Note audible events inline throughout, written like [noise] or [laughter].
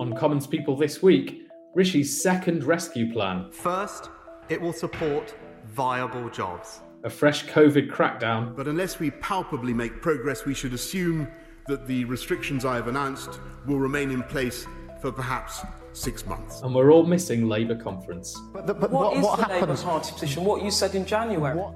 On Commons People this week, Rishi's second rescue plan, First, it will support viable jobs. a fresh COVID crackdown, But unless we palpably make progress, we should assume that the restrictions I have announced will remain in place for perhaps six months. and we're all missing Labour conference. But, the, but what what, is what the Labour? Party position? What you said in January? What,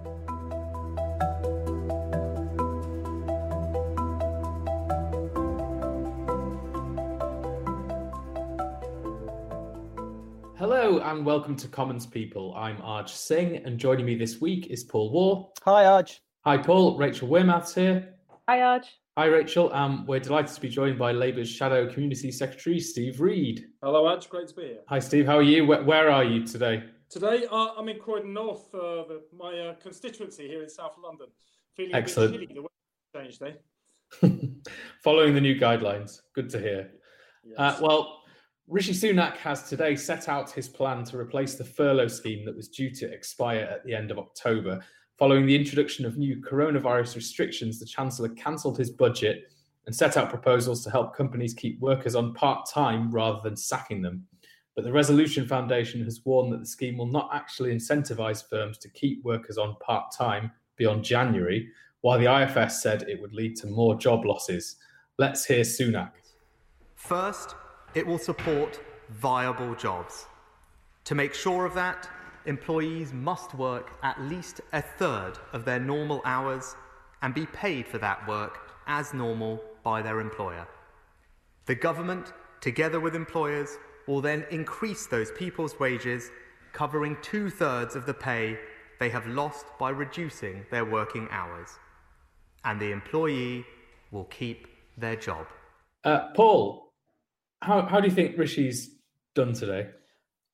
and welcome to Commons People. I'm Arj Singh, and joining me this week is Paul Waugh. Hi, Arj. Hi, Paul. Rachel Wearmouth's here. Hi, Arj. Hi, Rachel. Um, we're delighted to be joined by Labour's Shadow Community Secretary, Steve Reed. Hello, Edge. Great to be here. Hi, Steve. How are you? Where, where are you today? Today, uh, I'm in Croydon North, uh, the, my uh, constituency here in South London. Feeling Excellent. a bit chilly. The weather changed, eh? [laughs] Following the new guidelines. Good to hear. Yes. Uh, well, Rishi Sunak has today set out his plan to replace the furlough scheme that was due to expire at the end of October. Following the introduction of new coronavirus restrictions, the Chancellor cancelled his budget and set out proposals to help companies keep workers on part time rather than sacking them. But the Resolution Foundation has warned that the scheme will not actually incentivise firms to keep workers on part time beyond January, while the IFS said it would lead to more job losses. Let's hear Sunak. First, it will support viable jobs. To make sure of that, employees must work at least a third of their normal hours and be paid for that work as normal by their employer. The government, together with employers, will then increase those people's wages, covering two thirds of the pay they have lost by reducing their working hours. And the employee will keep their job. Uh, Paul, how, how do you think Rishi's done today?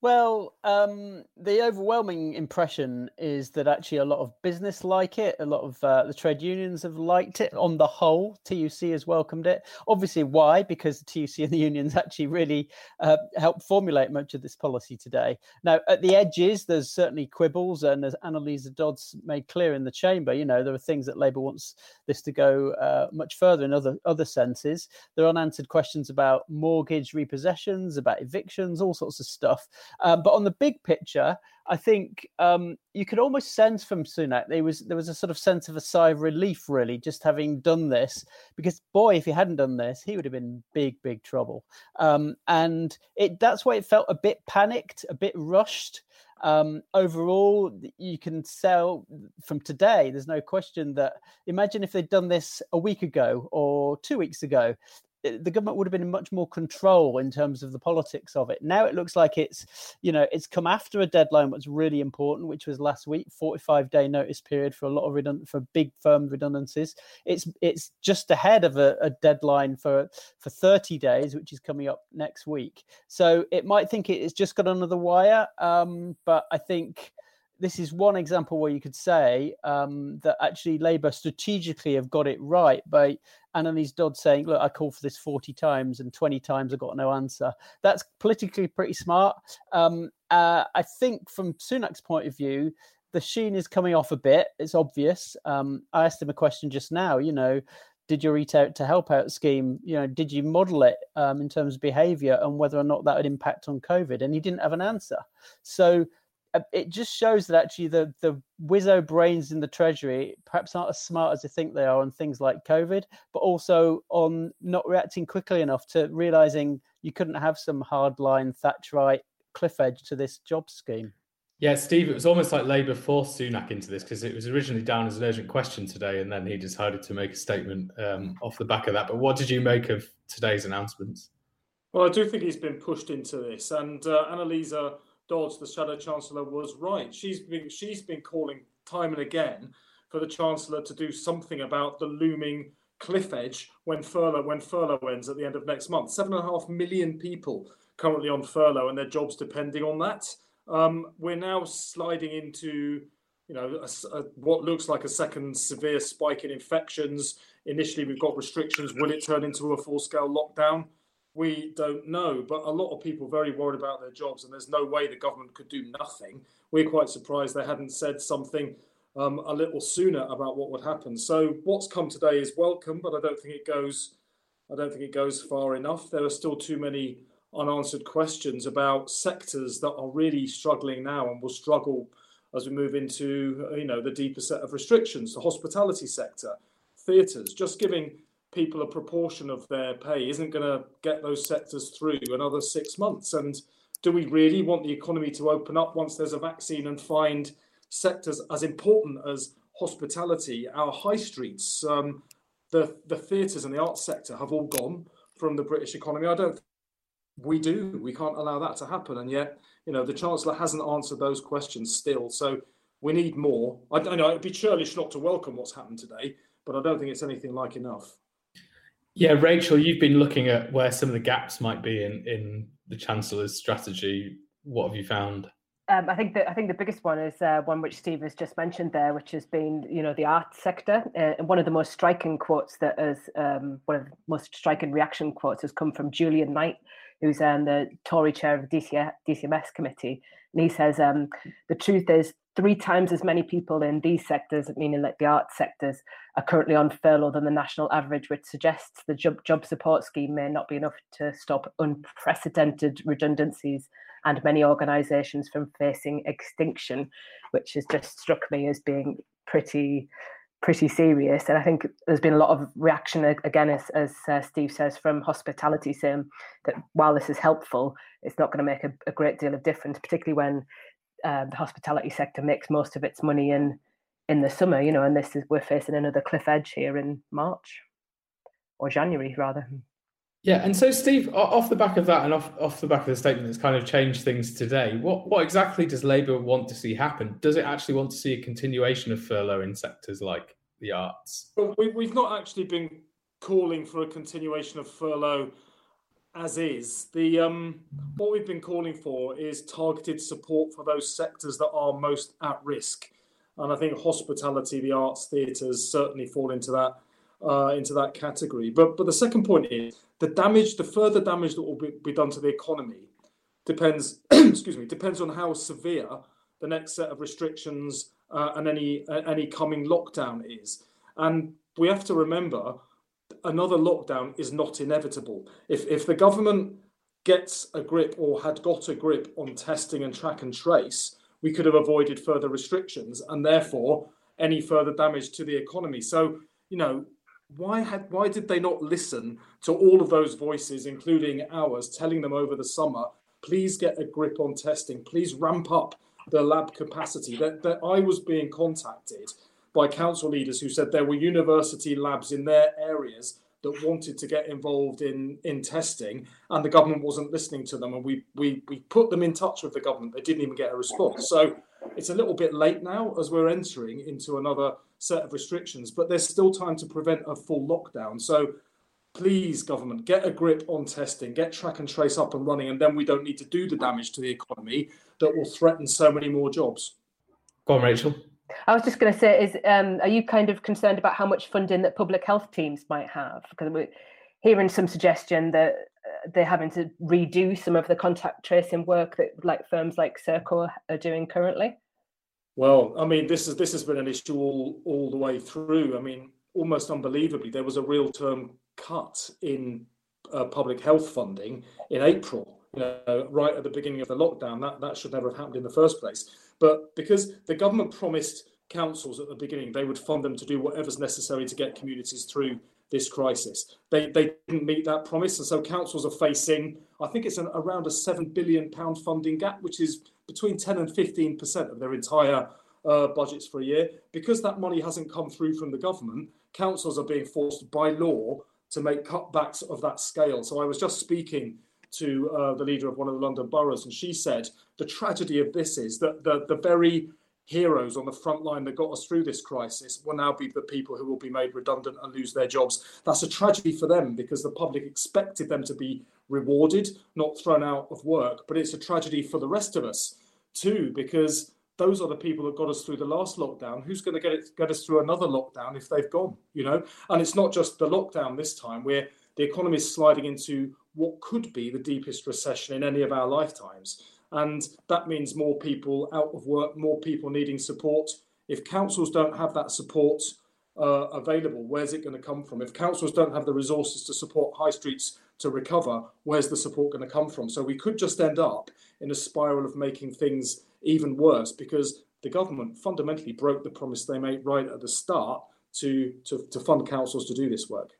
Well, um, the overwhelming impression is that actually a lot of business like it. A lot of uh, the trade unions have liked it. On the whole, TUC has welcomed it. Obviously, why? Because the TUC and the unions [laughs] actually really uh, helped formulate much of this policy today. Now, at the edges, there's certainly quibbles, and as Anneliese Dodds made clear in the chamber, you know, there are things that Labour wants this to go uh, much further in other other senses. There are unanswered questions about mortgage repossessions, about evictions, all sorts of stuff. Um, but on the big picture, I think um, you could almost sense from Sunak there was there was a sort of sense of a sigh of relief, really, just having done this. Because boy, if he hadn't done this, he would have been in big, big trouble. Um, and it that's why it felt a bit panicked, a bit rushed. Um, overall, you can sell from today. There's no question that. Imagine if they'd done this a week ago or two weeks ago the government would have been in much more control in terms of the politics of it. Now it looks like it's, you know, it's come after a deadline what's really important, which was last week, 45 day notice period for a lot of redund- for big firm redundancies. It's it's just ahead of a, a deadline for for 30 days, which is coming up next week. So it might think it's just got another wire, um, but I think this is one example where you could say um, that actually Labour strategically have got it right by Anneliese Dodd saying, "Look, I called for this forty times, and twenty times I got no answer." That's politically pretty smart. Um, uh, I think, from Sunak's point of view, the sheen is coming off a bit. It's obvious. Um, I asked him a question just now. You know, did your eat out to help out scheme? You know, did you model it um, in terms of behaviour and whether or not that would impact on COVID? And he didn't have an answer. So it just shows that actually the the wizzo brains in the treasury perhaps aren't as smart as they think they are on things like COVID, but also on not reacting quickly enough to realizing you couldn't have some hardline Thatcherite cliff edge to this job scheme. Yeah, Steve, it was almost like Labour forced Sunak into this because it was originally down as an urgent question today, and then he decided to make a statement um, off the back of that. But what did you make of today's announcements? Well, I do think he's been pushed into this, and uh, Anneliese Dodds, the Shadow Chancellor, was right. She's been she's been calling time and again for the Chancellor to do something about the looming cliff edge when furlough when furlough ends at the end of next month. Seven and a half million people currently on furlough and their jobs depending on that. Um, we're now sliding into you know a, a, what looks like a second severe spike in infections. Initially, we've got restrictions. Will it turn into a full scale lockdown? We don't know, but a lot of people very worried about their jobs, and there's no way the government could do nothing. We're quite surprised they hadn't said something um, a little sooner about what would happen. So what's come today is welcome, but I don't think it goes. I don't think it goes far enough. There are still too many unanswered questions about sectors that are really struggling now and will struggle as we move into you know the deeper set of restrictions. The hospitality sector, theatres, just giving people a proportion of their pay isn't going to get those sectors through another six months. And do we really want the economy to open up once there's a vaccine and find sectors as important as hospitality, our high streets, um, the the theatres and the arts sector have all gone from the British economy. I don't. We do. We can't allow that to happen, and yet, you know, the chancellor hasn't answered those questions still. So we need more. I, I know it'd be churlish not to welcome what's happened today, but I don't think it's anything like enough. Yeah, Rachel, you've been looking at where some of the gaps might be in in the chancellor's strategy. What have you found? Um, I think that I think the biggest one is uh, one which Steve has just mentioned there, which has been you know the arts sector. Uh, and one of the most striking quotes that is um, one of the most striking reaction quotes has come from Julian Knight, who's um, the Tory chair of the DC, DCMS committee, and he says um, the truth is three times as many people in these sectors, meaning like the arts sectors, are currently on furlough than the national average, which suggests the job, job support scheme may not be enough to stop unprecedented redundancies and many organisations from facing extinction, which has just struck me as being pretty pretty serious. And I think there's been a lot of reaction again, as, as uh, Steve says, from hospitality, saying that while this is helpful, it's not going to make a, a, great deal of difference, particularly when uh, the hospitality sector makes most of its money in in the summer. You know, and this is we're facing another cliff edge here in March or January rather. Yeah, and so Steve, off the back of that, and off off the back of the statement that's kind of changed things today, what what exactly does Labour want to see happen? Does it actually want to see a continuation of furlough in sectors like the arts? Well, we, we've not actually been calling for a continuation of furlough as is. The um, what we've been calling for is targeted support for those sectors that are most at risk, and I think hospitality, the arts, theatres certainly fall into that uh, into that category. But but the second point is the damage, the further damage that will be, be done to the economy depends, [clears throat] excuse me, depends on how severe the next set of restrictions uh, and any uh, any coming lockdown is. And we have to remember another lockdown is not inevitable. If if the government gets a grip or had got a grip on testing and track and trace, we could have avoided further restrictions and therefore any further damage to the economy. So, you know, why had why did they not listen to all of those voices, including ours, telling them over the summer, please get a grip on testing, please ramp up the lab capacity. That, that I was being contacted by council leaders who said there were university labs in their areas that wanted to get involved in in testing and the government wasn't listening to them and we we we put them in touch with the government they didn't even get a response so it's a little bit late now as we're entering into another set of restrictions, but there's still time to prevent a full lockdown. So please, government, get a grip on testing, get track and trace up and running, and then we don't need to do the damage to the economy that will threaten so many more jobs. Go on, Rachel. I was just going to say, is um, are you kind of concerned about how much funding that public health teams might have? Because we're hearing some suggestion that uh, they're having to redo some of the contact tracing work that like firms like Serco are doing currently. Well, I mean, this is this has been an issue all all the way through. I mean, almost unbelievably, there was a real term cut in uh, public health funding in April. You know, right at the beginning of the lockdown, that that should never have happened in the first place. But because the government promised councils at the beginning they would fund them to do whatever's necessary to get communities through this crisis. They, they didn't meet that promise, and so councils are facing, I think it's an, around a seven billion pound funding gap, which is between 10 and 15 percent of their entire uh, budgets for a year. Because that money hasn't come through from the government, councils are being forced by law to make cutbacks of that scale. So I was just speaking to uh, the leader of one of the London boroughs, and she said the tragedy of this is that the, the very heroes on the front line that got us through this crisis will now be the people who will be made redundant and lose their jobs. That's a tragedy for them because the public expected them to be rewarded, not thrown out of work. But it's a tragedy for the rest of us too, because those are the people that got us through the last lockdown. Who's going to get it, get us through another lockdown if they've gone? You know, and it's not just the lockdown this time. Where the economy is sliding into what could be the deepest recession in any of our lifetimes. And that means more people out of work, more people needing support. If councils don't have that support uh, available, where's it going to come from? If councils don't have the resources to support high streets to recover, where's the support going to come from? So we could just end up in a spiral of making things even worse because the government fundamentally broke the promise they made right at the start to, to, to fund councils to do this work.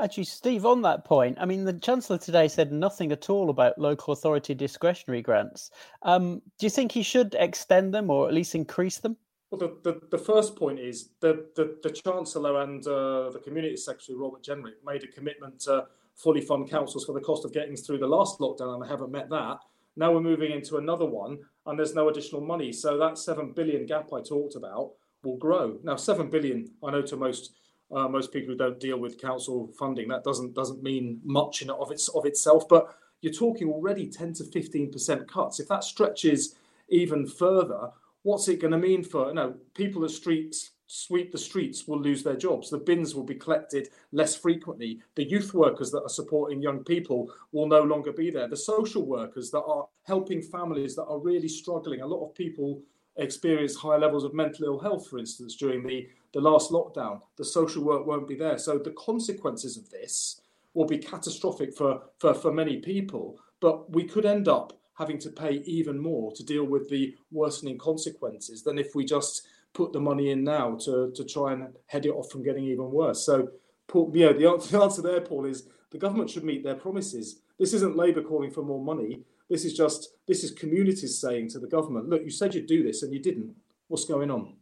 Actually, Steve, on that point, I mean, the Chancellor today said nothing at all about local authority discretionary grants. Um, do you think he should extend them or at least increase them? Well, the, the, the first point is the, the, the Chancellor and uh, the Community Secretary, Robert Jenrick, made a commitment to fully fund councils for the cost of getting through the last lockdown, and they haven't met that. Now we're moving into another one, and there's no additional money. So that 7 billion gap I talked about will grow. Now, 7 billion, I know to most uh, most people who don't deal with council funding, that doesn't doesn't mean much in of its of itself. But you're talking already 10 to 15 percent cuts. If that stretches even further, what's it going to mean for you know people that streets sweep the streets will lose their jobs. The bins will be collected less frequently. The youth workers that are supporting young people will no longer be there. The social workers that are helping families that are really struggling. A lot of people experience high levels of mental ill health, for instance, during the the last lockdown, the social work won't be there. So the consequences of this will be catastrophic for, for, for many people. But we could end up having to pay even more to deal with the worsening consequences than if we just put the money in now to, to try and head it off from getting even worse. So, Paul, yeah, the answer, [laughs] the answer there, Paul, is the government should meet their promises. This isn't Labour calling for more money. This is just this is communities saying to the government, look, you said you'd do this and you didn't. What's going on?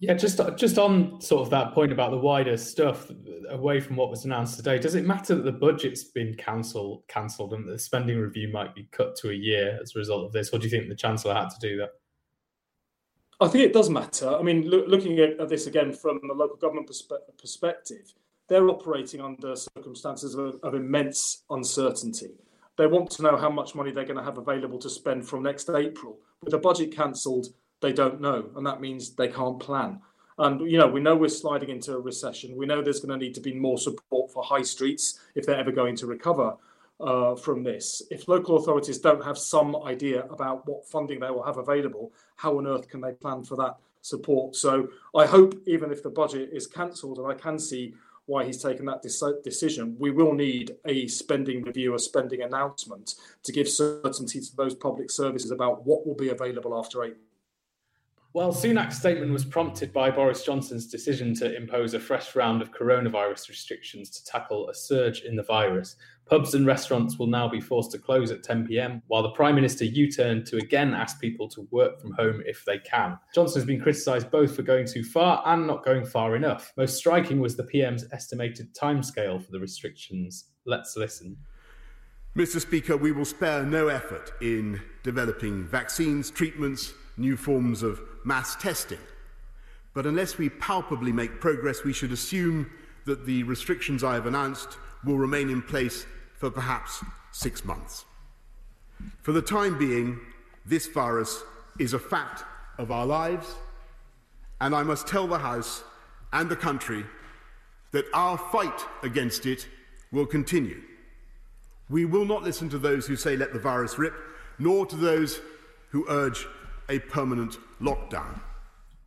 Yeah, just just on sort of that point about the wider stuff away from what was announced today. Does it matter that the budget's been cancelled, cancelled, and the spending review might be cut to a year as a result of this, or do you think the chancellor had to do that? I think it does matter. I mean, looking at, at, this again from the local government perspe- perspective, they're operating under circumstances of, of immense uncertainty. They want to know how much money they're going to have available to spend from next April. With the budget cancelled, they don't know, and that means they can't plan. And you know, we know we're sliding into a recession. We know there's going to need to be more support for high streets if they're ever going to recover uh, from this. If local authorities don't have some idea about what funding they will have available, how on earth can they plan for that support? So I hope, even if the budget is cancelled, and I can see why he's taken that decision, we will need a spending review, a spending announcement to give certainty to those public services about what will be available after April. Well, Sunak's statement was prompted by Boris Johnson's decision to impose a fresh round of coronavirus restrictions to tackle a surge in the virus. Pubs and restaurants will now be forced to close at 10 pm, while the Prime Minister U turned to again ask people to work from home if they can. Johnson has been criticised both for going too far and not going far enough. Most striking was the PM's estimated timescale for the restrictions. Let's listen. Mr. Speaker, we will spare no effort in developing vaccines, treatments, new forms of mass testing. But unless we palpably make progress, we should assume that the restrictions I have announced will remain in place for perhaps six months. For the time being, this virus is a fact of our lives, and I must tell the House and the country that our fight against it will continue. We will not listen to those who say let the virus rip, nor to those who urge a permanent lockdown.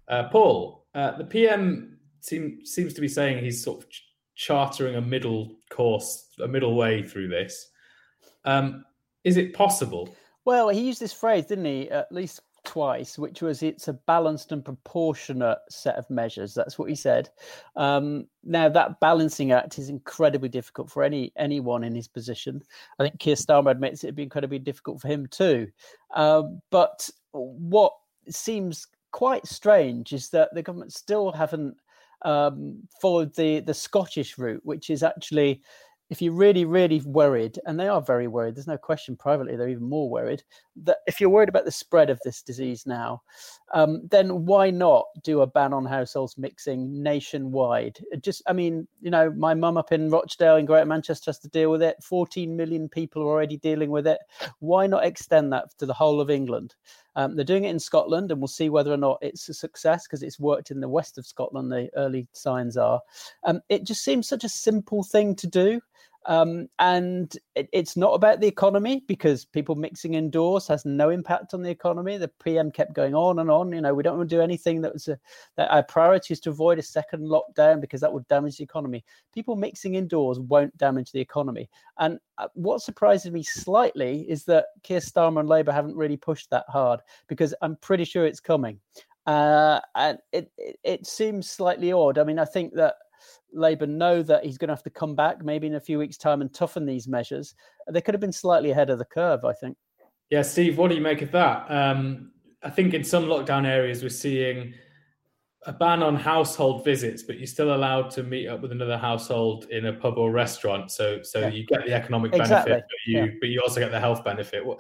Uh, Paul, uh, the PM seem, seems to be saying he's sort of ch- chartering a middle course, a middle way through this. Um, is it possible? Well, he used this phrase, didn't he? At least twice, which was it's a balanced and proportionate set of measures. That's what he said. Um, now that balancing act is incredibly difficult for any anyone in his position. I think Keir Starmer admits it'd be incredibly difficult for him too. Um, but what seems quite strange is that the government still haven't um, followed the the Scottish route, which is actually if you're really, really worried, and they are very worried, there's no question privately, they're even more worried, that if you're worried about the spread of this disease now, um, then why not do a ban on households mixing nationwide? Just, I mean, you know, my mum up in Rochdale in Greater Manchester has to deal with it. 14 million people are already dealing with it. Why not extend that to the whole of England? Um, they're doing it in Scotland, and we'll see whether or not it's a success because it's worked in the west of Scotland. The early signs are. Um, it just seems such a simple thing to do. Um, and it, it's not about the economy because people mixing indoors has no impact on the economy. The PM kept going on and on. You know, we don't want to do anything that was a, that our priority is to avoid a second lockdown because that would damage the economy. People mixing indoors won't damage the economy. And uh, what surprises me slightly is that Keir Starmer and Labour haven't really pushed that hard because I'm pretty sure it's coming. Uh, and it, it, it seems slightly odd. I mean, I think that Labour know that he's going to have to come back maybe in a few weeks' time and toughen these measures. They could have been slightly ahead of the curve, I think. Yeah, Steve, what do you make of that? Um, I think in some lockdown areas we're seeing a ban on household visits, but you're still allowed to meet up with another household in a pub or restaurant. So, so yeah. you get the economic benefit, exactly. but you yeah. but you also get the health benefit. What,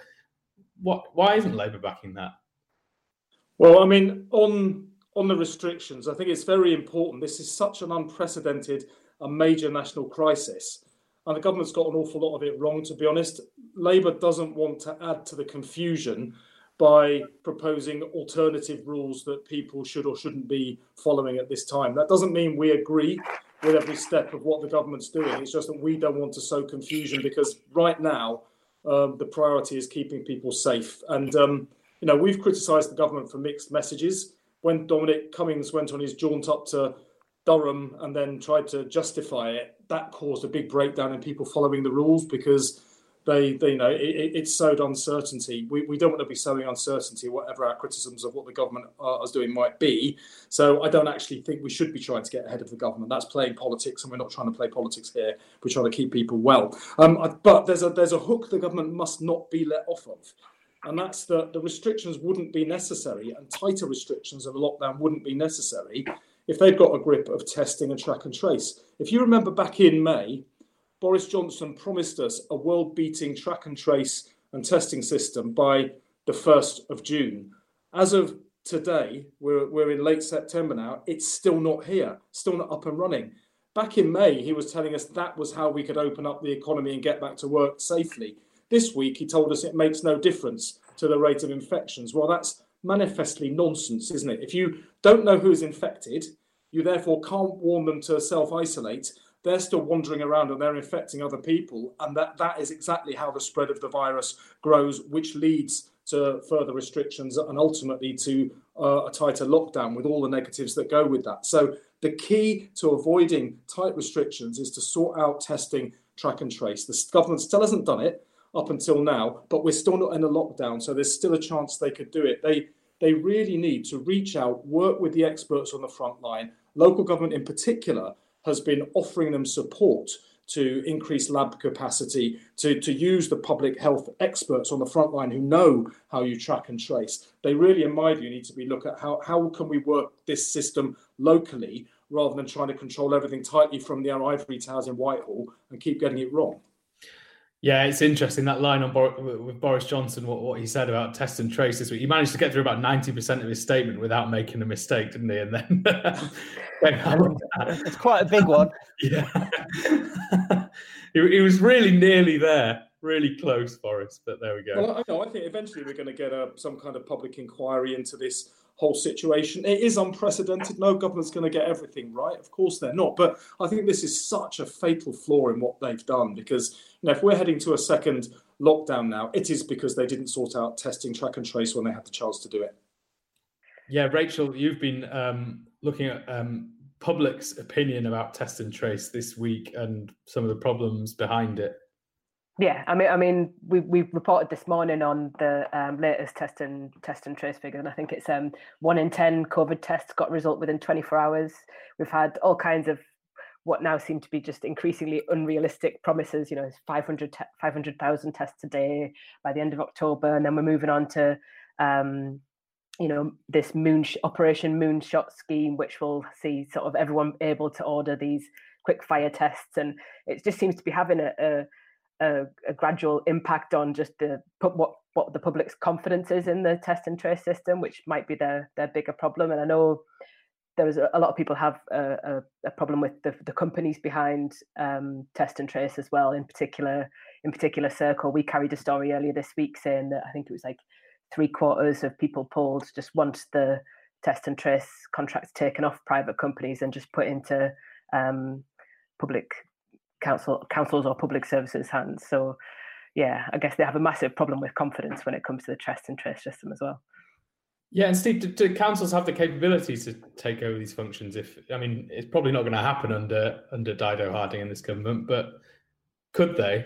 what? Why isn't Labour backing that? Well, I mean, on on the restrictions, I think it's very important. This is such an unprecedented and major national crisis. And the government's got an awful lot of it wrong, to be honest. Labour doesn't want to add to the confusion by proposing alternative rules that people should or shouldn't be following at this time. That doesn't mean we agree with every step of what the government's doing. It's just that we don't want to sow confusion because right now um, the priority is keeping people safe. And, um, you know, we've criticised the government for mixed messages when Dominic Cummings went on his jaunt up to Durham and then tried to justify it, that caused a big breakdown in people following the rules because they, they you know, it, it, sowed uncertainty. We, we don't want to be sowing uncertainty, whatever our criticisms of what the government is doing might be. So I don't actually think we should be trying to get ahead of the government. That's playing politics, and we're not trying to play politics here. We're trying to keep people well. Um, but there's a there's a hook the government must not be let off of and that's that the restrictions wouldn't be necessary and tighter restrictions of a lockdown wouldn't be necessary if they'd got a grip of testing and track and trace. If you remember back in May, Boris Johnson promised us a world beating track and trace and testing system by the 1st of June. As of today, we're, we're in late September now, it's still not here, still not up and running. Back in May, he was telling us that was how we could open up the economy and get back to work safely. This week, he told us it makes no difference to the rate of infections. Well, that's manifestly nonsense, isn't it? If you don't know who's infected, you therefore can't warn them to self isolate. They're still wandering around and they're infecting other people. And that, that is exactly how the spread of the virus grows, which leads to further restrictions and ultimately to uh, a tighter lockdown with all the negatives that go with that. So, the key to avoiding tight restrictions is to sort out testing, track and trace. The government still hasn't done it up until now, but we're still not in a lockdown, so there's still a chance they could do it. They they really need to reach out, work with the experts on the front line. Local government, in particular, has been offering them support to increase lab capacity, to, to use the public health experts on the front line who know how you track and trace. They really, in my view, need to be look at how, how can we work this system locally rather than trying to control everything tightly from the ivory towers in Whitehall and keep getting it wrong. Yeah, it's interesting that line on Bor- with Boris Johnson, what, what he said about test and trace this week. He managed to get through about 90% of his statement without making a mistake, didn't he? And then, [laughs] then it's quite a big one. [laughs] yeah. [laughs] he, he, was really nearly there, really close, Boris, but there we go. Well, I, know, I think eventually we're going to get a, some kind of public inquiry into this whole situation. It is unprecedented. No government's going to get everything right. Of course they're not. But I think this is such a fatal flaw in what they've done because you know if we're heading to a second lockdown now, it is because they didn't sort out testing, track and trace when they had the chance to do it. Yeah, Rachel, you've been um, looking at um, public's opinion about test and trace this week and some of the problems behind it. Yeah, I mean, I mean, we we reported this morning on the um, latest test and test and trace figure, and I think it's um one in ten COVID tests got result within 24 hours. We've had all kinds of what now seem to be just increasingly unrealistic promises. You know, 500 te- 500,000 tests a day by the end of October, and then we're moving on to um, you know this moon sh- operation moonshot scheme which will see sort of everyone able to order these quick fire tests, and it just seems to be having a, a a, a, gradual impact on just the what what the public's confidence is in the test and trace system, which might be their their bigger problem. And I know there was a, a lot of people have a, a, a, problem with the, the companies behind um, test and trace as well. In particular, in particular, Serco. We carried a story earlier this week saying that I think it was like three quarters of people polled just want the test and trace contracts taken off private companies and just put into um, public council councils or public services hands. So yeah, I guess they have a massive problem with confidence when it comes to the trust and trace system as well. Yeah, and Steve, do, do, councils have the capability to take over these functions? If I mean, it's probably not going to happen under under Dido Harding in this government, but could they?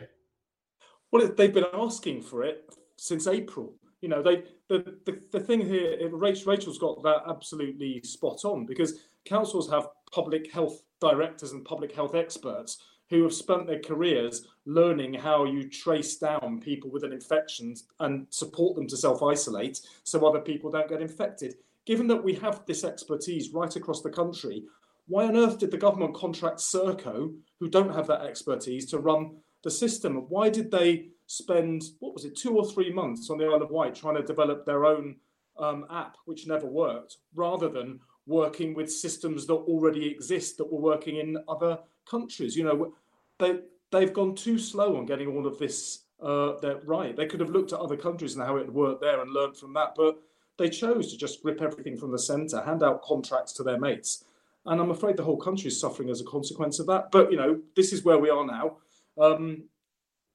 Well, they've been asking for it since April. You know, they the the, the thing here, Rachel's got that absolutely spot on because councils have public health directors and public health experts who have spent their careers learning how you trace down people with an infection and support them to self isolate so other people don't get infected. Given that we have this expertise right across the country, why on earth did the government contract Serco, who don't have that expertise, to run the system? Why did they spend, what was it, two or three months on the Isle of Wight trying to develop their own um, app, which never worked, rather than working with systems that already exist that were working in other countries. You know, they they've gone too slow on getting all of this uh, right. They could have looked at other countries and how it worked there and learned from that, but they chose to just rip everything from the centre, hand out contracts to their mates, and I'm afraid the whole country is suffering as a consequence of that. But you know, this is where we are now. Um,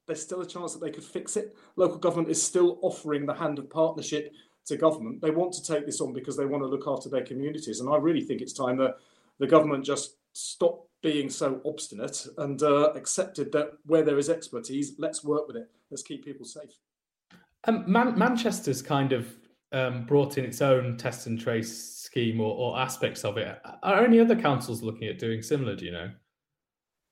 there's still a chance that they could fix it. Local government is still offering the hand of partnership to government. They want to take this on because they want to look after their communities, and I really think it's time that the government just stop being so obstinate and uh, accepted that where there is expertise, let's work with it. Let's keep people safe. Um, Man- Manchester's kind of um, brought in its own test and trace scheme or, or, aspects of it. Are any other councils looking at doing similar? Do you know?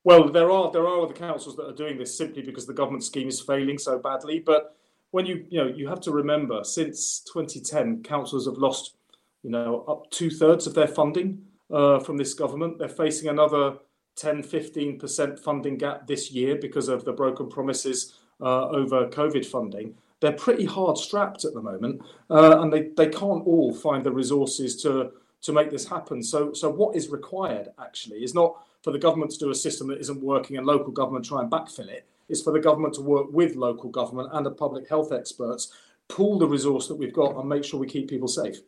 Well, there are there are other councils that are doing this simply because the government scheme is failing so badly. But when you you know you have to remember, since 2010, councils have lost you know up two thirds of their funding uh, from this government. They're facing another 10, 15% funding gap this year because of the broken promises uh, over COVID funding. They're pretty hard strapped at the moment, uh, and they, they can't all find the resources to, to make this happen. So, so, what is required actually is not for the government to do a system that isn't working and local government try and backfill it. It's for the government to work with local government and the public health experts, pool the resource that we've got, and make sure we keep people safe.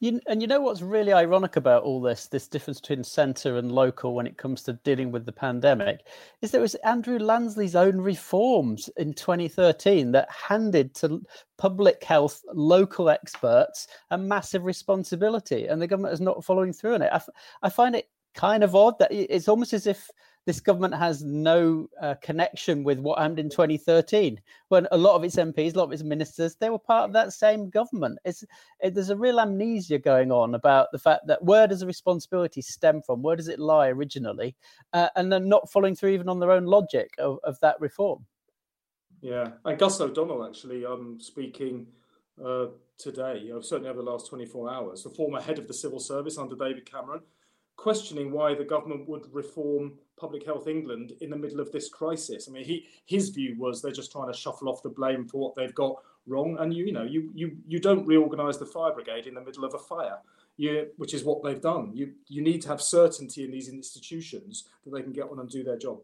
You, and you know what's really ironic about all this, this difference between centre and local when it comes to dealing with the pandemic, is there was Andrew Lansley's own reforms in 2013 that handed to public health local experts a massive responsibility, and the government is not following through on it. I, I find it kind of odd that it's almost as if this government has no uh, connection with what happened in 2013 when a lot of its MPs, a lot of its ministers, they were part of that same government. It's it, there's a real amnesia going on about the fact that where does the responsibility stem from? Where does it lie originally? Uh, and then not following through even on their own logic of, of that reform. Yeah, and Gus O'Donnell actually um, speaking uh, today, certainly over the last 24 hours, the former head of the civil service under David Cameron, questioning why the government would reform Public Health England in the middle of this crisis. I mean, he his view was they're just trying to shuffle off the blame for what they've got wrong, and you you know you you you don't reorganise the fire brigade in the middle of a fire. You, which is what they've done. You you need to have certainty in these institutions that they can get on and do their job.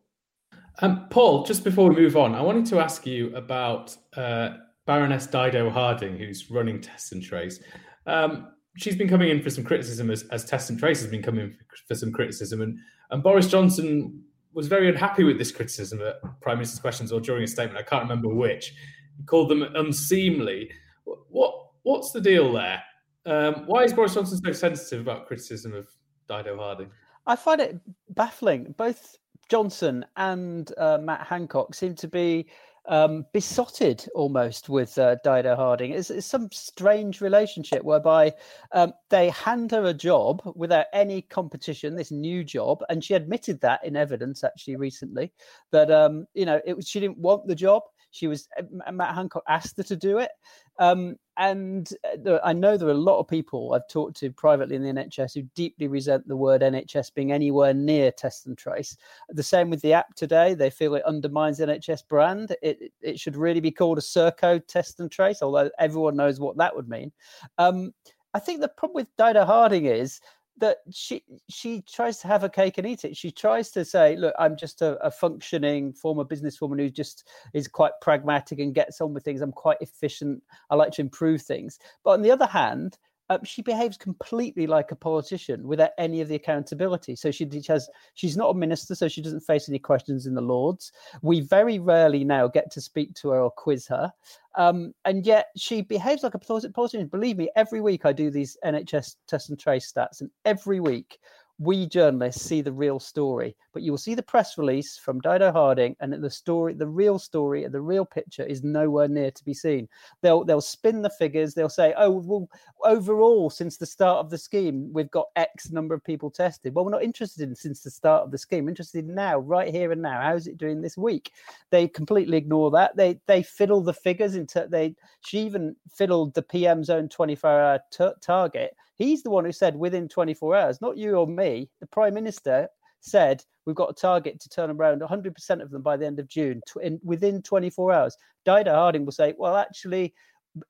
Um, Paul, just before we move on, I wanted to ask you about uh, Baroness Dido Harding, who's running Test and Trace. Um, she's been coming in for some criticism as, as Test and Trace has been coming in for some criticism, and and Boris Johnson was very unhappy with this criticism at Prime Minister's questions or during a statement. I can't remember which. He called them unseemly. What what's the deal there? Um, why is Boris Johnson so sensitive about criticism of Dido Harding? I find it baffling. Both Johnson and uh, Matt Hancock seem to be um, besotted almost with uh, Dido Harding. It's, it's, some strange relationship whereby um, they hand her a job without any competition, this new job, and she admitted that in evidence actually recently that um, you know it was she didn't want the job. She was Matt Hancock asked her to do it. Um, and uh, I know there are a lot of people I've talked to privately in the NHS who deeply resent the word NHS being anywhere near test and trace. The same with the app today; they feel it undermines NHS brand. It it should really be called a Serco test and trace, although everyone knows what that would mean. Um, I think the problem with Dido Harding is that she she tries to have a cake and eat it. She tries to say, "Look, I'm just a, a, functioning former businesswoman who just is quite pragmatic and gets on with things. I'm quite efficient. I like to improve things." But on the other hand, um, she behaves completely like a politician without any of the accountability. So she, she has she's not a minister, so she doesn't face any questions in the Lords. We very rarely now get to speak to her or quiz her, um, and yet she behaves like a politician. Believe me, every week I do these NHS test and trace stats, and every week we journalists see the real story, but you will see the press release from Dido Harding, and the story, the real story, and the real picture is nowhere near to be seen. They'll they'll spin the figures. They'll say, "Oh, well, overall, since the start of the scheme, we've got X number of people tested." Well, we're not interested in since the start of the scheme. We're interested in now, right here and now. How's it doing this week? They completely ignore that. They they fiddle the figures into they. She even fiddled the PM's own twenty four hour t- target He's the one who said within 24 hours, not you or me. The Prime Minister said we've got a target to turn around 100% of them by the end of June tw- in, within 24 hours. Dido Harding will say, well, actually,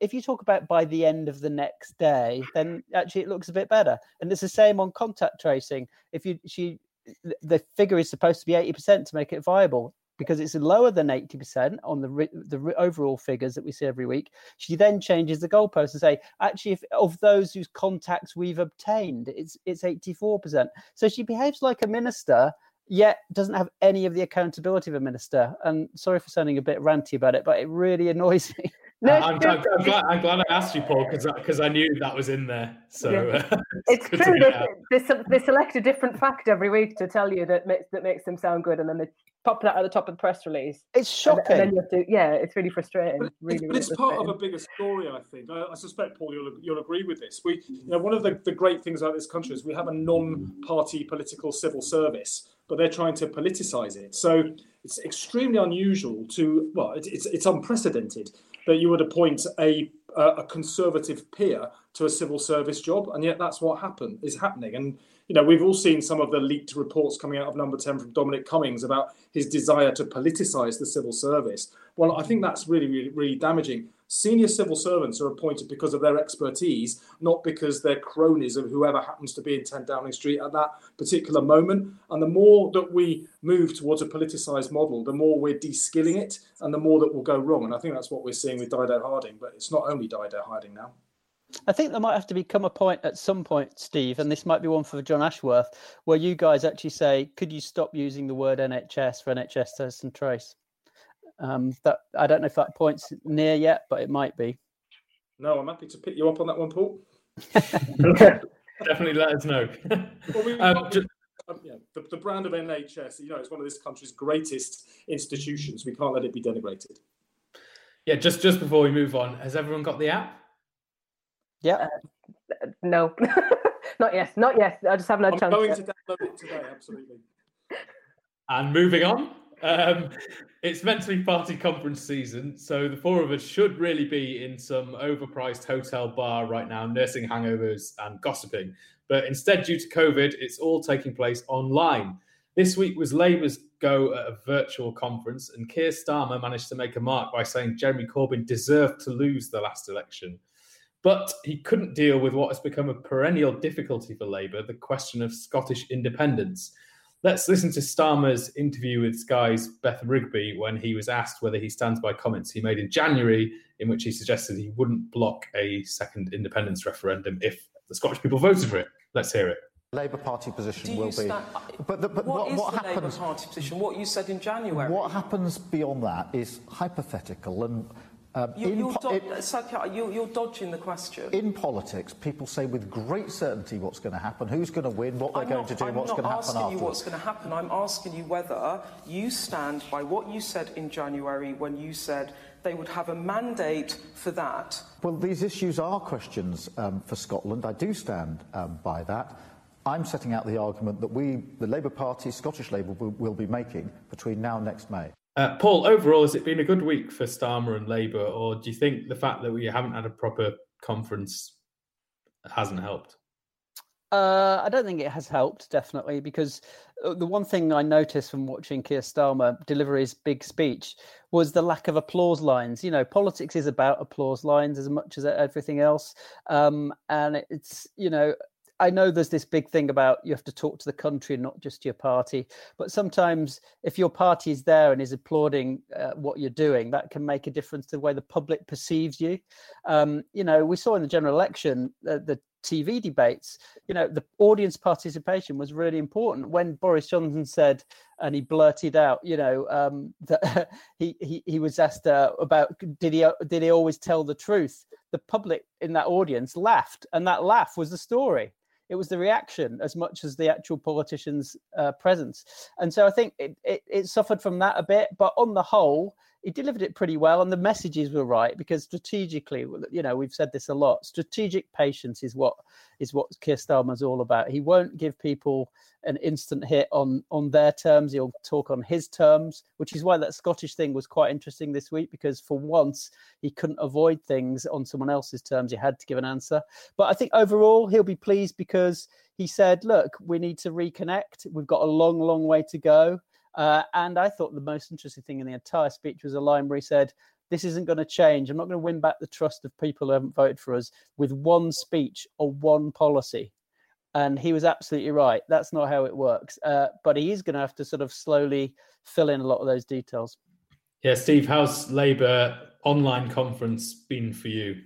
if you talk about by the end of the next day, then actually it looks a bit better. And it's the same on contact tracing. If you she the figure is supposed to be 80% to make it viable because it's lower than 80% on the the overall figures that we see every week. She then changes the goalpost and say, actually, if of those whose contacts we've obtained, it's it's 84%. So she behaves like a minister, yet doesn't have any of the accountability of a minister. And sorry for sounding a bit ranty about it, but it really [laughs] annoys me. No, I'm, I'm, I'm, glad, I'm, glad, I asked you, Paul, because because I knew that was in there. So yeah. uh, [laughs] it's, it's true. They, they, they, select a different fact every week to tell you that makes that makes them sound good, and then they pop that at the top of the press release. It's shocking. And, then you have to, yeah, it's really frustrating. But, really, but it's part of a bigger story, I think. I, I, suspect, Paul, you'll you'll agree with this. We, you know, one of the, the great things about this country is we have a non-party political civil service, but they're trying to politicize it. So it's extremely unusual to, well, it, it's it's unprecedented that you would appoint a a conservative peer to a civil service job, and yet that's what happened is happening. And you know, we've all seen some of the leaked reports coming out of Number Ten from Dominic Cummings about his desire to politicise the civil service. Well, I think that's really, really, really damaging. Senior civil servants are appointed because of their expertise, not because they're cronies of whoever happens to be in 10 Downing Street at that particular moment. And the more that we move towards a politicised model, the more we're de-skilling it and the more that will go wrong. And I think that's what we're seeing with Dido Harding, but it's not only Dido Harding now. I think there might have to become a point at some point, Steve, and this might be one for Jon Ashworth, where you guys actually say, could you stop using the word NHS for NHS test and trace? Um, that I don't know if that point's near yet, but it might be. No, I'm happy to pick you up on that one, Paul. [laughs] [laughs] Definitely let us know. [laughs] well, we, um, just, um, yeah, the, the brand of NHS, you know, it's one of this country's greatest institutions. We can't let it be denigrated. Yeah, just just before we move on, has everyone got the app? Yeah. Uh, no, [laughs] not yet. Not yet. I just haven't had a chance. I'm going yet. to download it today. Absolutely. And moving on. Um, it's meant to be party conference season, so the four of us should really be in some overpriced hotel bar right now, nursing hangovers and gossiping. But instead, due to COVID, it's all taking place online. This week was Labour's go at a virtual conference, and Keir Starmer managed to make a mark by saying Jeremy Corbyn deserved to lose the last election. But he couldn't deal with what has become a perennial difficulty for Labour the question of Scottish independence. Let's listen to Starmer's interview with Sky's Beth Rigby when he was asked whether he stands by comments he made in January, in which he suggested he wouldn't block a second independence referendum if the Scottish people voted for it. Let's hear it. Labour Party position will stand, be. But, the, but what, what, what happens? Labour Party position? What you said in January. What happens beyond that is hypothetical and um, you, you're, do- it, you, you're, dodging the question. In politics, people say with great certainty what's going to happen, who's going to win, what they're I'm going not, to do, I'm what's going to happen afterwards. I'm not asking you what's going to happen. I'm asking you whether you stand by what you said in January when you said they would have a mandate for that. Well, these issues are questions um, for Scotland. I do stand um, by that. I'm setting out the argument that we, the Labour Party, Scottish Labour, will, will be making between now and next May. Uh, Paul, overall, has it been a good week for Starmer and Labour, or do you think the fact that we haven't had a proper conference hasn't helped? Uh, I don't think it has helped, definitely, because uh, the one thing I noticed from watching Keir Starmer deliver his big speech was the lack of applause lines. You know, politics is about applause lines as much as everything else. Um, and it's, you know, I know there's this big thing about you have to talk to the country and not just your party. But sometimes, if your party is there and is applauding uh, what you're doing, that can make a difference to the way the public perceives you. Um, you know, we saw in the general election uh, the TV debates, you know, the audience participation was really important. When Boris Johnson said, and he blurted out, you know, um, [laughs] that he, he he was asked uh, about did he did he always tell the truth? The public in that audience laughed, and that laugh was the story it was the reaction as much as the actual politician's uh, presence. And so I think it, it, it, suffered from that a bit. But on the whole, he delivered it pretty well, and the messages were right because strategically, you know, we've said this a lot. Strategic patience is what is what Keir Starmer's all about. He won't give people an instant hit on on their terms. He'll talk on his terms, which is why that Scottish thing was quite interesting this week because for once he couldn't avoid things on someone else's terms. He had to give an answer. But I think overall he'll be pleased because he said, "Look, we need to reconnect. We've got a long, long way to go." Uh, and I thought the most interesting thing in the entire speech was a line where he said, This isn't going to change. I'm not going to win back the trust of people who haven't voted for us with one speech or one policy. And he was absolutely right. That's not how it works. Uh, but he is going to have to sort of slowly fill in a lot of those details. Yeah, Steve, how's Labour online conference been for you?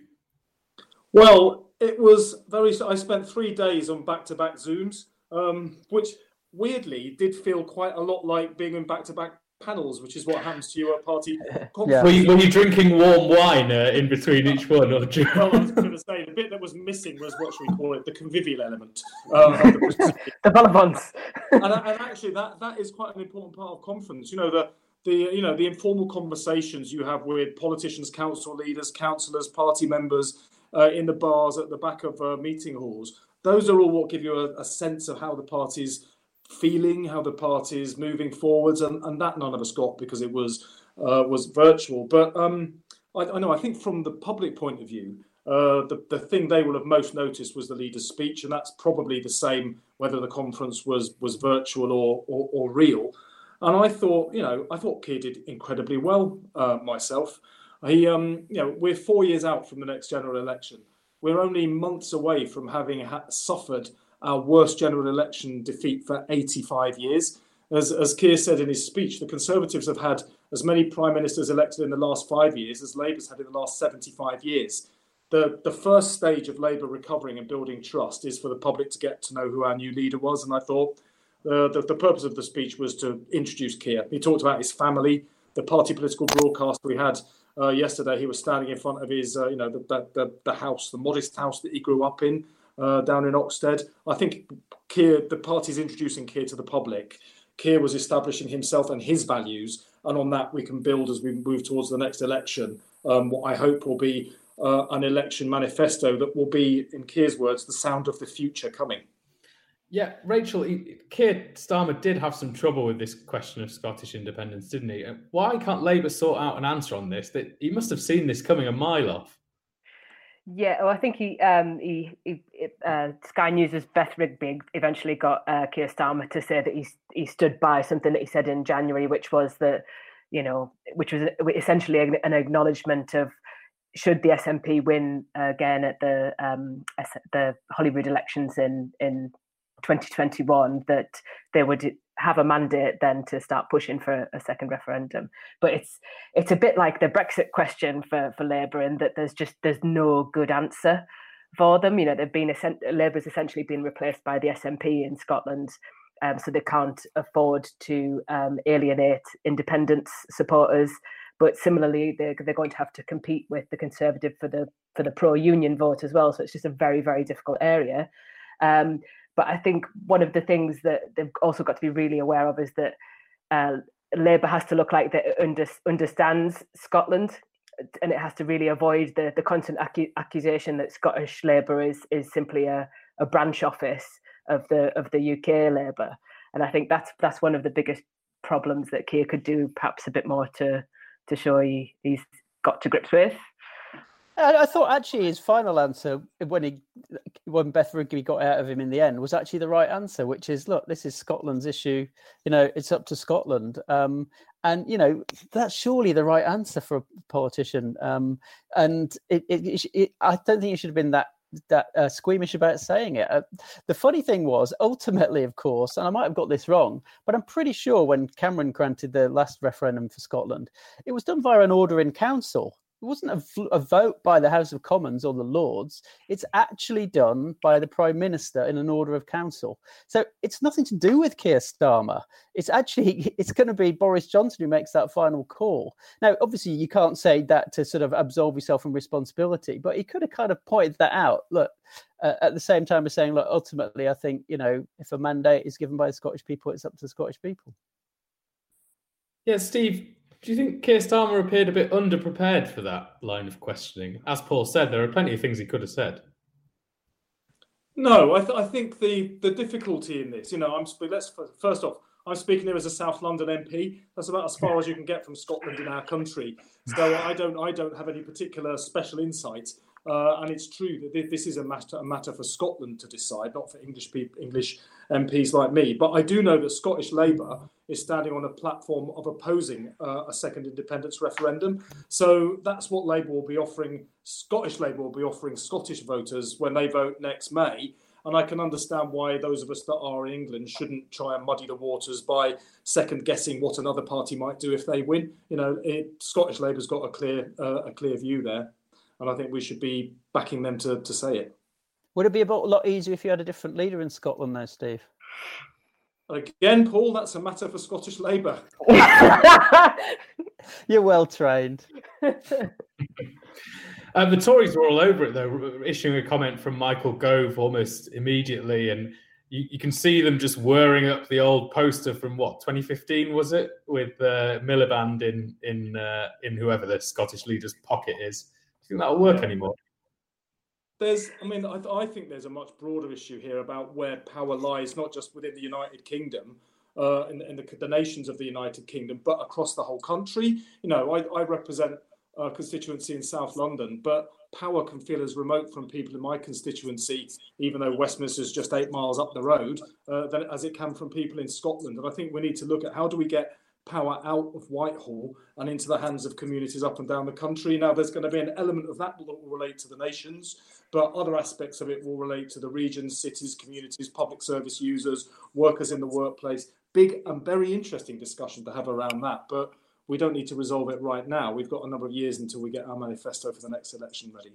Well, it was very. I spent three days on back to back Zooms, um, which weirdly did feel quite a lot like being in back-to-back panels, which is what [laughs] happens to you at party yeah. Were, you, were you drinking warm wine uh, in between each one? Or you... well, I was going to say the bit that was missing was what should we call it, the convivial element. Um, the, [laughs] the bonbons. and, and actually, that that is quite an important part of conference. You know the. The you know the informal conversations you have with politicians, council leaders, councillors, party members uh, in the bars at the back of uh, meeting halls. Those are all what give you a, a sense of how the party's feeling, how the party is moving forwards, and, and that none of us got because it was uh, was virtual. But um, I, I, know I think from the public point of view, uh, the the thing they will have most noticed was the leader's speech, and that's probably the same whether the conference was was virtual or or, or real. And I thought, you know, I thought Keir did incredibly well uh, myself. He, um, you know, we're four years out from the next general election. We're only months away from having ha- suffered our worst general election defeat for 85 years. As, as Keir said in his speech, the Conservatives have had as many prime ministers elected in the last five years as Labour's had in the last 75 years. The, the first stage of Labour recovering and building trust is for the public to get to know who our new leader was. And I thought uh, the, the purpose of the speech was to introduce Keir. He talked about his family, the party political broadcast we had uh, yesterday. He was standing in front of his, uh, you know, the, the, the house, the modest house that he grew up in uh, down in Oxted. I think Keir, the party's introducing Keir to the public. Keir was establishing himself and his values, and on that we can build as we move towards the next election. Um, what I hope will be uh, an election manifesto that will be, in Keir's words, the sound of the future coming. Yeah, Rachel, Keir Starmer did have some trouble with this question of Scottish independence, didn't he? Why can't Labour sort out an answer on this? That he must have seen this coming a mile off. Yeah, well, I think he, um, he, he uh, Sky News's Beth Rigby eventually got uh, Keir Starmer to say that he he stood by something that he said in January, which was that you know, which was essentially an acknowledgement of should the SNP win again at the um, the Holyrood elections in in 2021 that they would have a mandate then to start pushing for a second referendum. But it's it's a bit like the Brexit question for for Labour in that there's just there's no good answer for them. You know, they've been Labour's essentially been replaced by the SNP in Scotland. Um, so they can't afford to um, alienate independence supporters. But similarly, they're, they're going to have to compete with the Conservative for the for the pro-union vote as well. So it's just a very very difficult area. Um, but I think one of the things that they've also got to be really aware of is that uh, Labour has to look like it under, understands Scotland, and it has to really avoid the the constant accu- accusation that Scottish Labour is is simply a, a branch office of the of the UK Labour. And I think that's that's one of the biggest problems that Keir could do perhaps a bit more to to show he, he's got to grips with? I, thought actually his final answer when he when Beth Rigby got out of him in the end was actually the right answer, which is look, this is Scotland's issue. You know, it's up to Scotland. Um, and you know that's surely the right answer for a politician. Um, and it, it, it, I don't think it should have been that that uh, squeamish about saying it. Uh, the funny thing was, ultimately, of course, and I might have got this wrong, but I'm pretty sure when Cameron granted the last referendum for Scotland, it was done via an order in council. It wasn't a, a, vote by the House of Commons or the Lords. It's actually done by the Prime Minister in an order of council. So it's nothing to do with Keir Starmer. It's actually [laughs] it's going to be Boris Johnson who makes that final call. Now, obviously, you can't say that to sort of absolve yourself from responsibility, but he could have kind of pointed that out. Look, uh, at the same time as saying, look, ultimately, I think you know if a mandate is given by the Scottish people, it's up to the Scottish people. Yeah, Steve, do you think Keir Starmer appeared a bit underprepared for that line of questioning? As Paul said, there are plenty of things he could have said. No, I, th- I think the the difficulty in this, you know, I'm let's first off, I'm speaking here as a South London MP. That's about as far as you can get from Scotland in our country. So I don't I don't have any particular special insight uh, and it's true that this is a matter, a matter for Scotland to decide, not for English people, English MPs like me. But I do know that Scottish Labour is standing on a platform of opposing uh, a second independence referendum. So that's what Labour will be offering. Scottish Labour will be offering Scottish voters when they vote next May. And I can understand why those of us that are in England shouldn't try and muddy the waters by second guessing what another party might do if they win. You know, it, Scottish Labour's got a clear uh, a clear view there and I think we should be backing them to, to say it. Would it be a lot easier if you had a different leader in Scotland, though, Steve? Again, Paul, that's a matter for Scottish Labour. [laughs] You're well trained. [laughs] Uh, the Tories were all over it, though, issuing a comment from Michael Gove almost immediately. And you, you can see them just whirring up the old poster from what, 2015, was it? With uh, Miliband in, in, uh, in whoever the Scottish leader's pocket is think that'll work yeah. anymore. There's, I mean, I, I, think there's a much broader issue here about where power lies, not just within the United Kingdom uh, and, and the, the, nations of the United Kingdom, but across the whole country. You know, I, I represent a constituency in South London, but power can feel as remote from people in my constituency, even though Westminster is just eight miles up the road, uh, than, as it can from people in Scotland. And I think we need to look at how do we get power out of Whitehall and into the hands of communities up and down the country. Now, there's going to be an element of that that will relate to the nations, but other aspects of it will relate to the regions, cities, communities, public service users, workers in the workplace. Big and very interesting discussion to have around that, but we don't need to resolve it right now. We've got a number of years until we get our manifesto for the next election ready.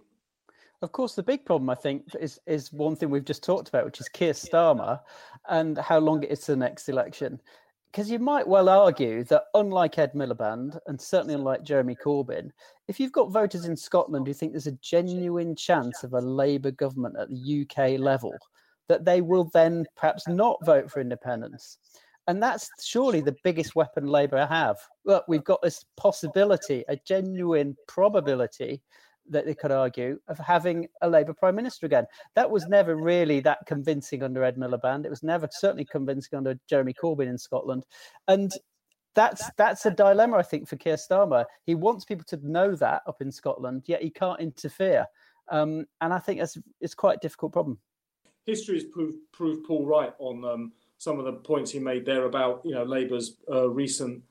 Of course, the big problem I think is is one thing we've just talked about, which is Keir Starmer, and how long it is to the next election because you might well argue that unlike Ed Miliband and certainly unlike Jeremy Corbyn, if you've got voters in Scotland who think there's a genuine chance of a Labour government at the UK level, that they will then perhaps not vote for independence. And that's surely the biggest weapon Labour have. Look, we've got this possibility, a genuine probability that they could argue of having a Labour Prime Minister again. That was never really that convincing under Ed Miliband. It was never certainly convincing under Jeremy Corbyn in Scotland. And that's that's a dilemma, I think, for Keir Starmer. He wants people to know that up in Scotland, yet he can't interfere. Um, and I think that's it's quite a difficult problem. History has proved, proved Paul right on um, some of the points he made there about you know Labour's uh, recent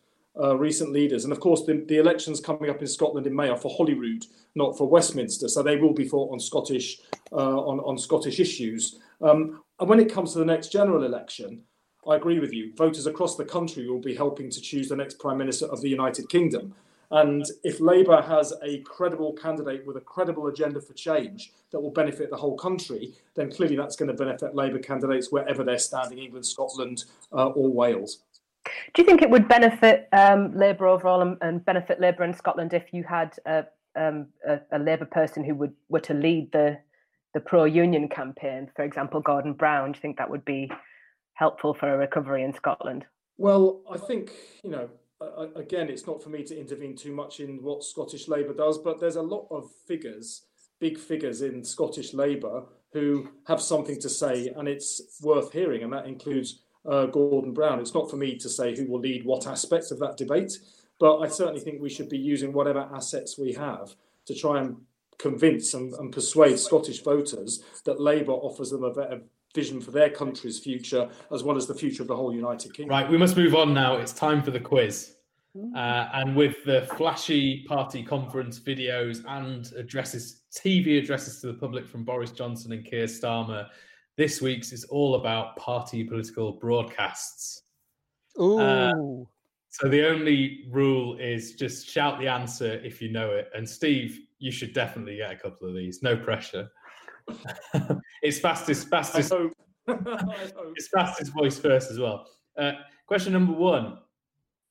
uh, recent leaders. And of course, the, the, elections coming up in Scotland in May are for Holyrood, not for Westminster. So they will be fought on Scottish uh, on, on Scottish issues. Um, and when it comes to the next general election, I agree with you. Voters across the country will be helping to choose the next Prime Minister of the United Kingdom. And if Labour has a credible candidate with a credible agenda for change that will benefit the whole country, then clearly that's going to benefit Labour candidates wherever they're standing, England, Scotland, uh, or Wales. Do you think it would benefit um, Labour overall and, and, benefit Labour in Scotland if you had a, um, a, a Labour person who would were to lead the the pro-union campaign, for example, Gordon Brown? Do you think that would be helpful for a recovery in Scotland? Well, I think you know. Again, it's not for me to intervene too much in what Scottish Labour does, but there's a lot of figures, big figures in Scottish Labour who have something to say, and it's worth hearing. And that includes uh, Gordon Brown. It's not for me to say who will lead what aspects of that debate, but I certainly think we should be using whatever assets we have to try and convince and, and persuade Scottish voters that Labour offers them a better vision for their country's future as well as the future of the whole United Kingdom. Right, we must move on now. It's time for the quiz. Uh, and with the flashy party conference videos and addresses, TV addresses to the public from Boris Johnson and Keir Starmer, this week's is all about party political broadcasts. Ooh. Uh, So the only rule is just shout the answer if you know it. And Steve, you should definitely get a couple of these. No pressure. [laughs] it's fastest, I fastest, hope. [laughs] I hope. it's fastest voice first as well. Uh, question number one: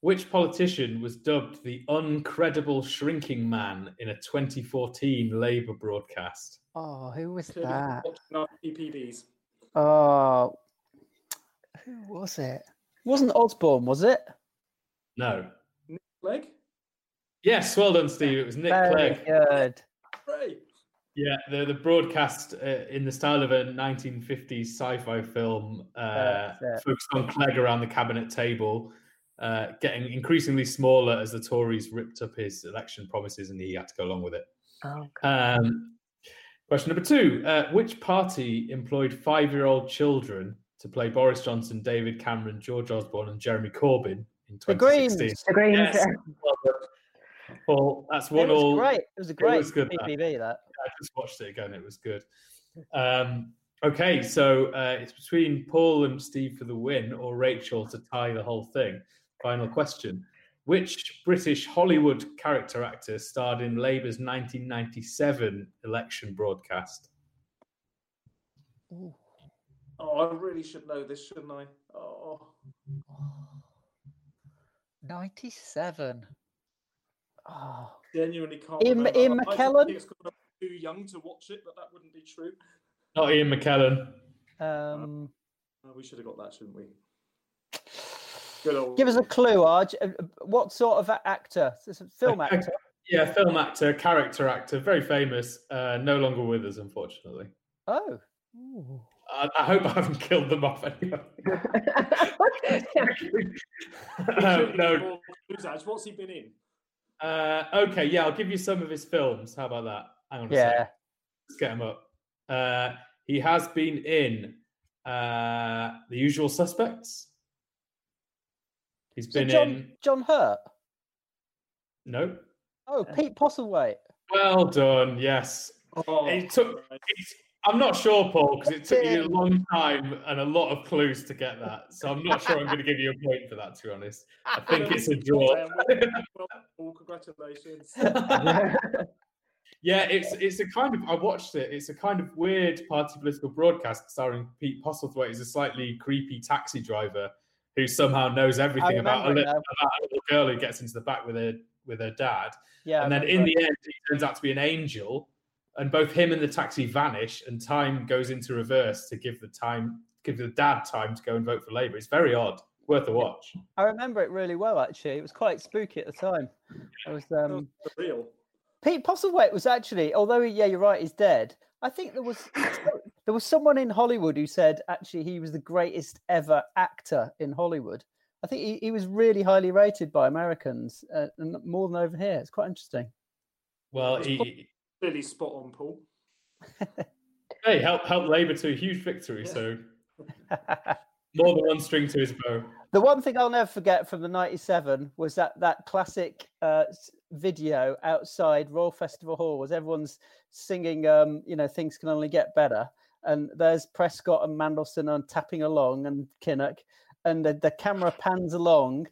Which politician was dubbed the uncredible shrinking man in a 2014 Labour broadcast? oh, who was that? watching our PPBs. Oh, who was it? Wasn't Osborne, was it? No. Clegg. Yes, well done, Steve. It was Nick Very Clegg. good. Hooray. Yeah, the the broadcast uh, in the style of a 1950s sci-fi film uh, focused on Clegg around the cabinet table, uh, getting increasingly smaller as the Tories ripped up his election promises, and he had to go along with it. Oh, Um, question number two: uh, Which party employed five-year-old children to play Boris Johnson, David Cameron, George Osborne, and Jeremy Corbyn in The 2016? The Greens. Yes. Well done. Paul, that's one It was all. great. It was a great it was good, that. PPV, that. I just watched it again. It was good. Um, okay, so uh, it's between Paul and Steve for the win, or Rachel to tie the whole thing. Final question: Which British Hollywood character actor starred in Labour's 1997 election broadcast? Ooh. Oh, I really should know this, shouldn't I? Oh, 97. Oh, genuinely can't. Ian- remember. Ian I- I McKellen? think it's 'cause I'm too young to watch it, but that wouldn't be true. Not Ian McKellen. um, Oh, we should have got that, shouldn't we? Good old. give us a clue, Arj. Uh, uh, What sort of actor? It's a film actor. Yeah, film actor, character actor, very famous. Uh, no longer with us, unfortunately. Oh. Ooh. I, I hope I haven't killed them off anyway. Should Um, be no, more clues, Aj. What's he been in? Uh, okay, yeah, I'll give you some of his films. How about that? Hang on a Yeah. sec. Let's get him up. Uh, he has been in uh, The Usual Suspects. He's So been John, in. John Hurt. No. Oh, Pete Postlethwaite. Well done. Yes. Oh, It took. It's, I'm not sure, Paul, because it took you a long time and a lot of clues to get that. So I'm not sure I'm going to give you a point for that, to be honest. I [laughs] think it's a draw. Well, well, well, congratulations. [laughs] [laughs] Yeah, it's it's a kind of I watched it. It's a kind of weird party political broadcast starring Pete Postlethwaite as a slightly creepy taxi driver who somehow knows everything about a, remember li- it now. about a little girl who gets into the back with her with her dad, Yeah. And then in the end he turns out to be an angel, and both him and the taxi vanish, and time goes into reverse to give the time give the dad time to go and vote for Labour. It's very odd, worth a watch. I remember it really well, actually. It was quite spooky at the time. It was um, Real. Pete Postlethwaite was actually, although yeah, you're right, he's dead. I think there was there was someone in Hollywood who said actually he was the greatest ever actor in Hollywood. I think he, he was really highly rated by Americans, uh, and more than over here. It's quite interesting. Well, It's he, Clearly spot on, Paul. [laughs] hey, help help Labour to a huge victory. Yeah. So [laughs] more than one string to his bow. The one thing I'll never forget from the '97 was that that classic uh, s- video outside Royal Festival Hall, was everyone's singing, um, you know, "Things Can Only Get Better," and there's Prescott and Mandelson on tapping along, and Kinnock, and the, the camera pans along,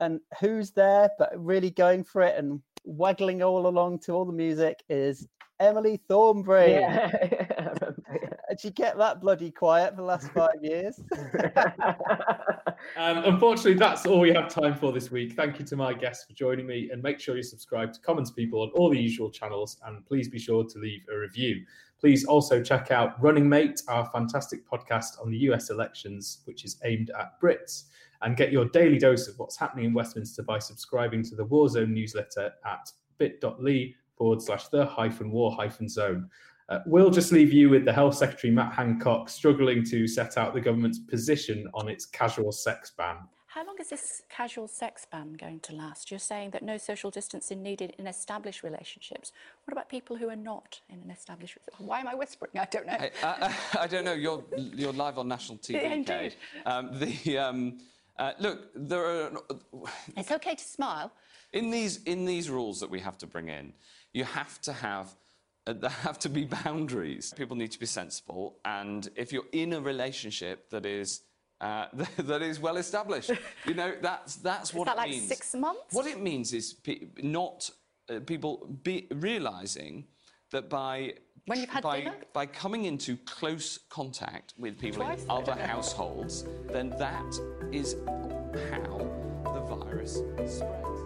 and who's there but really going for it and waggling all along to all the music is Emily Thornberry. yeah. [laughs] I remember, And she kept that bloody quiet for the last five years. [laughs] [laughs] Um, unfortunately, that's all we have time for this week. Thank you to my guests for joining me, and make sure you subscribe to Commons People on all the usual channels, and please be sure to leave a review. Please also check out Running Mate, our fantastic podcast on the US elections, which is aimed at Brits, and get your daily dose of what's happening in Westminster by subscribing to the Waugh Zone newsletter at bit.ly forward slash the hyphen war hyphen zone. Uh, we'll just leave you with the Health Secretary, Matt Hancock, struggling to set out the government's position on its casual sex ban. How long is this casual sex ban going to last? You're saying that no social distancing needed in established relationships. What about people who are not in an established relationship? Why am I whispering? I don't know. I, I, [laughs] I don't know. You're, you're live on national TV, Indeed. Um, the, um, uh, look, there are... It's okay to smile. In these, in these rules that we have to bring in, you have to have uh, there have to be boundaries. People need to be sensible, and if you're in a relationship that is uh, [laughs] that is well established, you know that's that's Is what that it like means. six months? What it means is pe- not uh, people be realizing that by When you've had by, dinner? by coming into close contact with people Twice, in other households, then that is how the virus spreads.